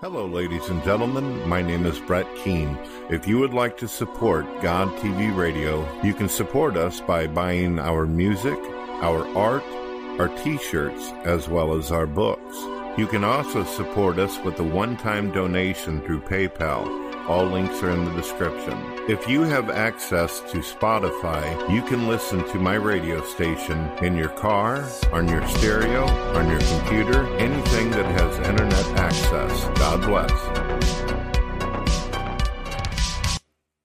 Hello, ladies and gentlemen. My name is Brett Keane. If you would like to support God TV Radio, you can support us by buying our music, our art, our t shirts, as well as our books. You can also support us with a one time donation through PayPal. All links are in the description. If you have access to Spotify, you can listen to my radio station in your car, on your stereo, on your computer, anything that has internet access. God bless.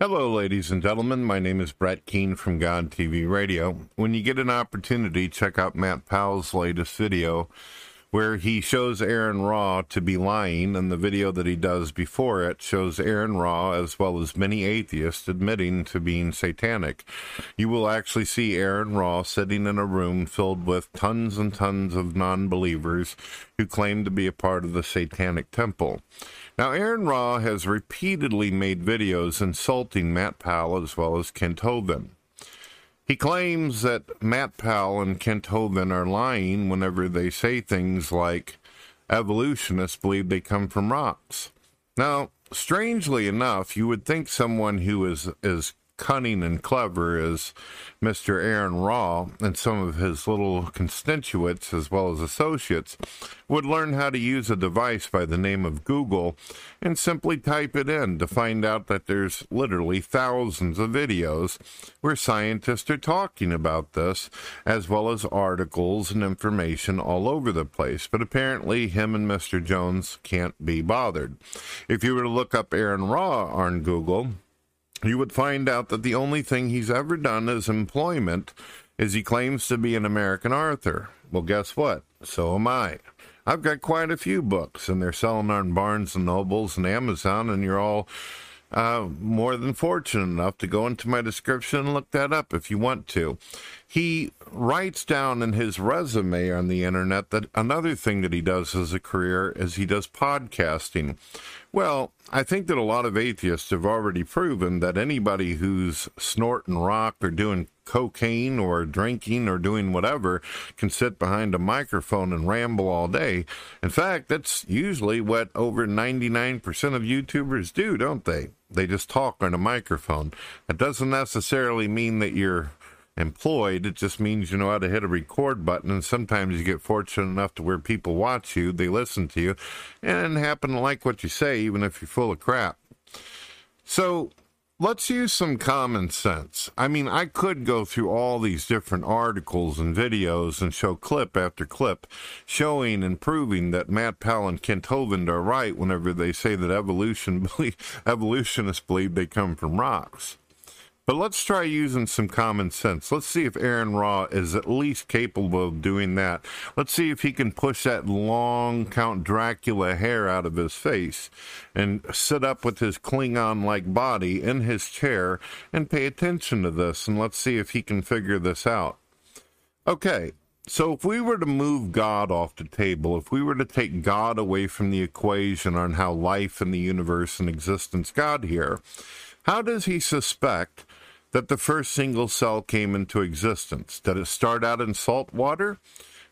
Hello, ladies and gentlemen. My name is Brett Keane from God TV Radio. When you get an opportunity, check out Matt Powell's latest video where he shows Aron Ra to be lying, and the video that he does before it shows Aron Ra, as well as many atheists, admitting to being satanic. You will actually see Aron Ra sitting in a room filled with tons and tons of non believers who claim to be a part of the satanic temple. Now, Aron Ra has repeatedly made videos insulting Matt Powell as well as Kent Hovind. He claims that Matt Powell and Kent Hovind are lying whenever they say things like evolutionists believe they come from rocks. Now, strangely enough, you would think someone who is as cunning and clever as Mr. Aron Ra and some of his little constituents as well as associates would learn how to use a device by the name of Google and simply type it in to find out that there's literally thousands of videos where scientists are talking about this as well as articles and information all over the place. But apparently him and Mr. Jones can't be bothered. If you were to look up Aron Ra on Google, you would find out that the only thing he's ever done as employment is he claims to be an American author. Well, guess what? So am I. I've got quite a few books, and they're selling on Barnes and Nobles and Amazon, and you're all uh, more than fortunate enough to go into my description and look that up if you want to. He writes down in his resume on the internet that another thing that he does as a career is he does podcasting. Well, I think that a lot of atheists have already proven that anybody who's snorting rock or doing cocaine or drinking or doing whatever can sit behind a microphone and ramble all day. In fact, that's usually what over 99% of YouTubers do, don't they? They just talk on a microphone. That doesn't necessarily mean that you're employed. It just means you know how to hit a record button, and sometimes you get fortunate enough to where people watch you, they listen to you, and happen to like what you say, even if you're full of crap. So let's use some common sense. I mean, I could go through all these different articles and videos and show clip after clip showing and proving that Matt Powell and Kent Hovind are right whenever they say that evolution evolutionists believe they come from rocks. But let's try using some common sense. Let's see if Aron Ra is at least capable of doing that. Let's see if he can push that long Count Dracula hair out of his face and sit up with his Klingon like body in his chair and pay attention to this. And let's see if he can figure this out. Okay, so, if we were to move God off the table, if we were to take God away from the equation on how life and the universe and existence got here, how does he suspect that the first single cell came into existence? Did it start out in salt water?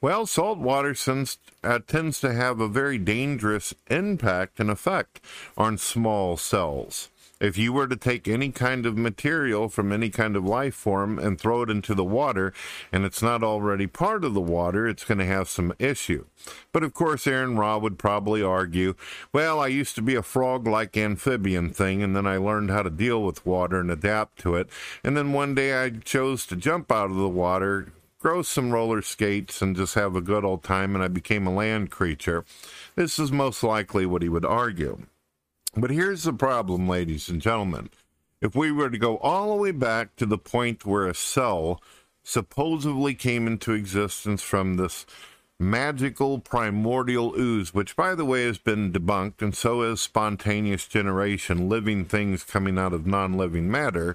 Well, salt water tends, uh, tends to have a very dangerous impact and effect on small cells. If you were to take any kind of material from any kind of life form and throw it into the water and it's not already part of the water, it's going to have some issue. But of course, Aron Ra would probably argue, well, I used to be a frog like amphibian thing, and then I learned how to deal with water and adapt to it. And then one day I chose to jump out of the water, grow some roller skates, and just have a good old time, and I became a land creature. This is most likely what he would argue. But here's the problem, ladies and gentlemen. If we were to go all the way back to the point where a cell supposedly came into existence from this magical primordial ooze, which, by the way, has been debunked, and so is spontaneous generation, living things coming out of non living matter,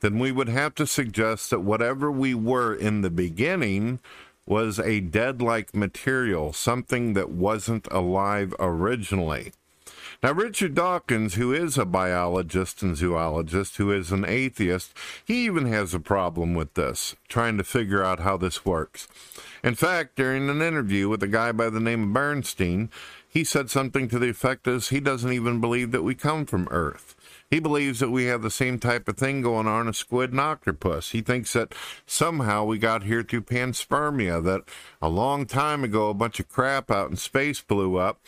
then we would have to suggest that whatever we were in the beginning was a dead like material, something that wasn't alive originally. Now, Richard Dawkins, who is a biologist and zoologist, who is an atheist, he even has a problem with this, trying to figure out how this works. In fact, during an interview with a guy by the name of Ben Stein, he said something to the effect as he doesn't even believe that we come from Earth. He believes that we have the same type of thing going on as squid and octopus. He thinks that somehow we got here through panspermia, that a long time ago a bunch of crap out in space blew up,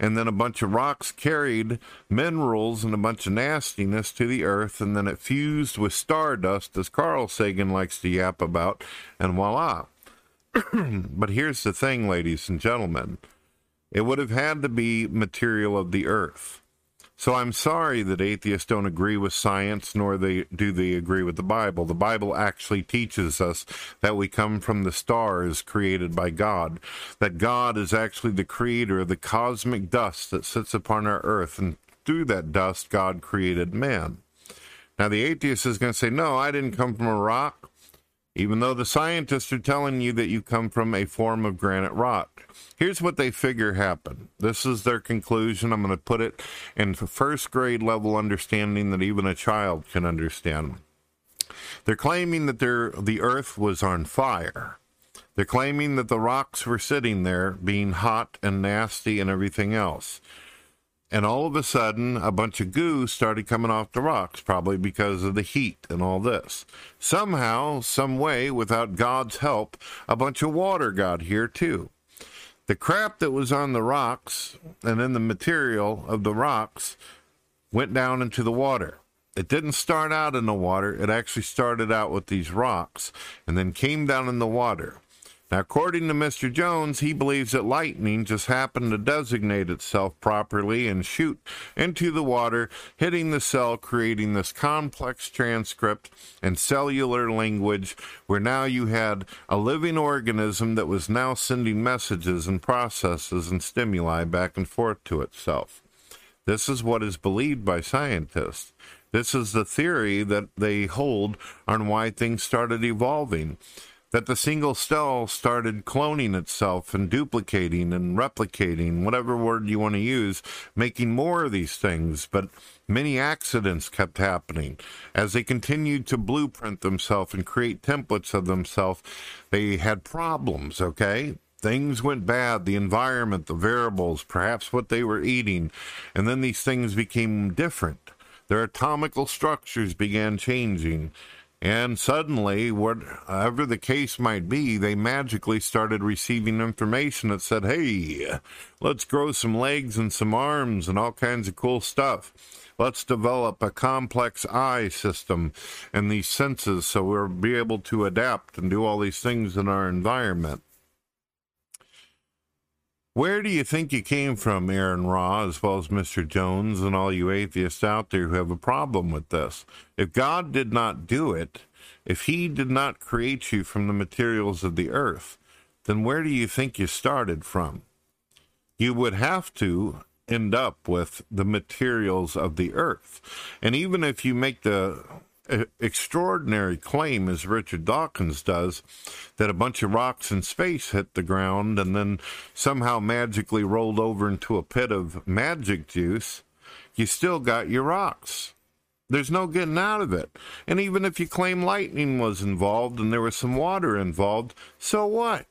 and then a bunch of rocks carried minerals and a bunch of nastiness to the earth, and then it fused with stardust, as Carl Sagan likes to yap about, and voila. but here's the thing, ladies and gentlemen it would have had to be material of the earth. So I'm sorry that atheists don't agree with science, nor they, do they agree with the Bible. The Bible actually teaches us that we come from the stars created by God, that God is actually the creator of the cosmic dust that sits upon our earth, and through that dust, God created man. Now, the atheist is going to say, No, I didn't come from a rock even though the scientists are telling you that you come from a form of granite rock. Here's what they figure happened. This is their conclusion. I'm going to put it in first grade level understanding that even a child can understand. They're claiming that the earth was on fire. They're claiming that the rocks were sitting there being hot and nasty and everything else and all of a sudden a bunch of goo started coming off the rocks probably because of the heat and all this. Somehow some way without god's help a bunch of water got here too. The crap that was on the rocks and in the material of the rocks went down into the water. It didn't start out in the water. It actually started out with these rocks and then came down in the water now, according to Mr. Jones, he believes that lightning just happened to designate itself properly and shoot into the water, hitting the cell, creating this complex transcript and cellular language where now you had a living organism that was now sending messages and processes and stimuli back and forth to itself. This is what is believed by scientists. This is the theory that they hold on why things started evolving that the single cell started cloning itself and duplicating and replicating, whatever word you want to use, making more of these things. But many accidents kept happening. As they continued to blueprint themselves and create templates of themselves, they had problems, okay? Things went bad, the environment, the variables, perhaps what they were eating, and then these things became different. Their atomical structures began changing and suddenly, whatever the case might be, they magically started receiving information that said, hey, let's grow some legs and some arms and all kinds of cool stuff. Let's develop a complex eye system and these senses so we'll be able to adapt and do all these things in our environment. Where do you think you came from, Aron Ra, as well as Mr. Jones and all you atheists out there who have a problem with this? If God did not do it, if He did not create you from the materials of the earth, then where do you think you started from? You would have to end up with the materials of the earth. And even if you make the extraordinary claim, as Richard Dawkins does, that a bunch of rocks in space hit the ground and then somehow magically rolled over into a pit of magic juice, you still got your rocks. There's no getting out of it. And even if you claim lightning was involved and there was some water involved, so what?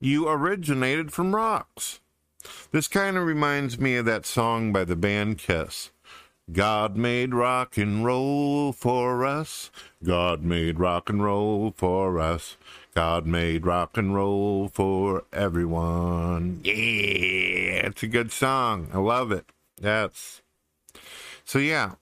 You originated from rocks. This kind of reminds me of that song by the band Kiss. God made rock and roll for us. God made rock and roll for us. God made rock and roll for everyone. Yeah, it's a good song. I love it. That's so yeah.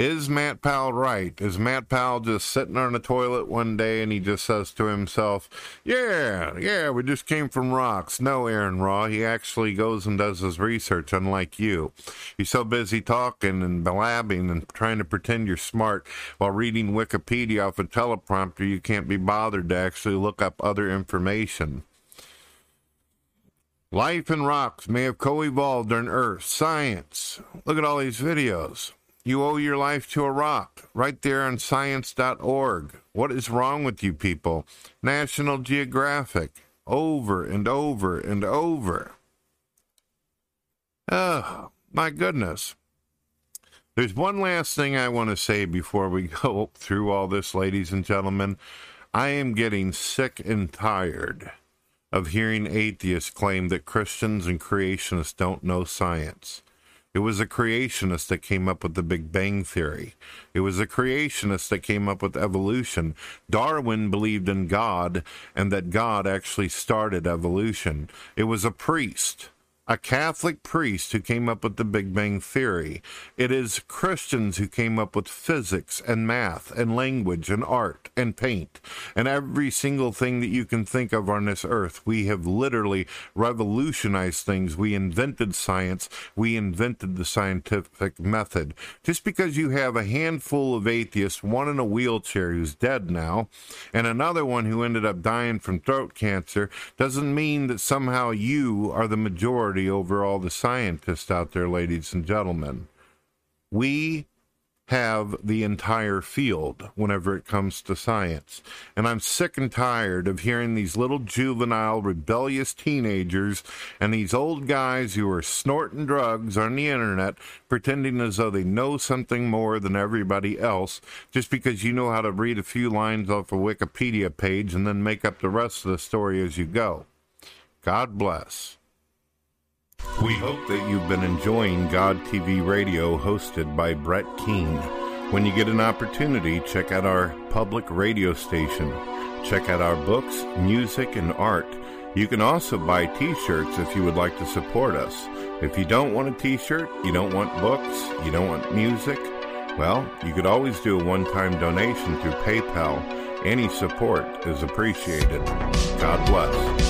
Is Matt Powell right? Is Matt Powell just sitting on the toilet one day and he just says to himself, Yeah, yeah, we just came from rocks? No, Aron Ra. He actually goes and does his research, unlike you. He's so busy talking and blabbing and trying to pretend you're smart while reading Wikipedia off a teleprompter, you can't be bothered to actually look up other information. Life in rocks may have co evolved on Earth. Science. Look at all these videos. You owe your life to a rock right there on science.org. What is wrong with you people? National Geographic. Over and over and over. Oh, my goodness. There's one last thing I want to say before we go through all this, ladies and gentlemen. I am getting sick and tired of hearing atheists claim that Christians and creationists don't know science. It was a creationist that came up with the Big Bang Theory. It was a creationist that came up with evolution. Darwin believed in God and that God actually started evolution. It was a priest a Catholic priest who came up with the Big Bang Theory. It is Christians who came up with physics and math and language and art and paint and every single thing that you can think of on this earth. We have literally revolutionized things. We invented science. We invented the scientific method. Just because you have a handful of atheists, one in a wheelchair who's dead now, and another one who ended up dying from throat cancer, doesn't mean that somehow you are the majority over all the scientists out there, ladies and gentlemen. We have the entire field whenever it comes to science. And I'm sick and tired of hearing these little juvenile, rebellious teenagers and these old guys who are snorting drugs on the internet pretending as though they know something more than everybody else just because you know how to read a few lines off a Wikipedia page and then make up the rest of the story as you go. God bless. We hope that you've been enjoying God TV Radio hosted by Brett Keane. When you get an opportunity, check out our public radio station. Check out our books, music, and art. You can also buy t shirts if you would like to support us. If you don't want a t shirt, you don't want books, you don't want music, well, you could always do a one time donation through PayPal. Any support is appreciated. God bless.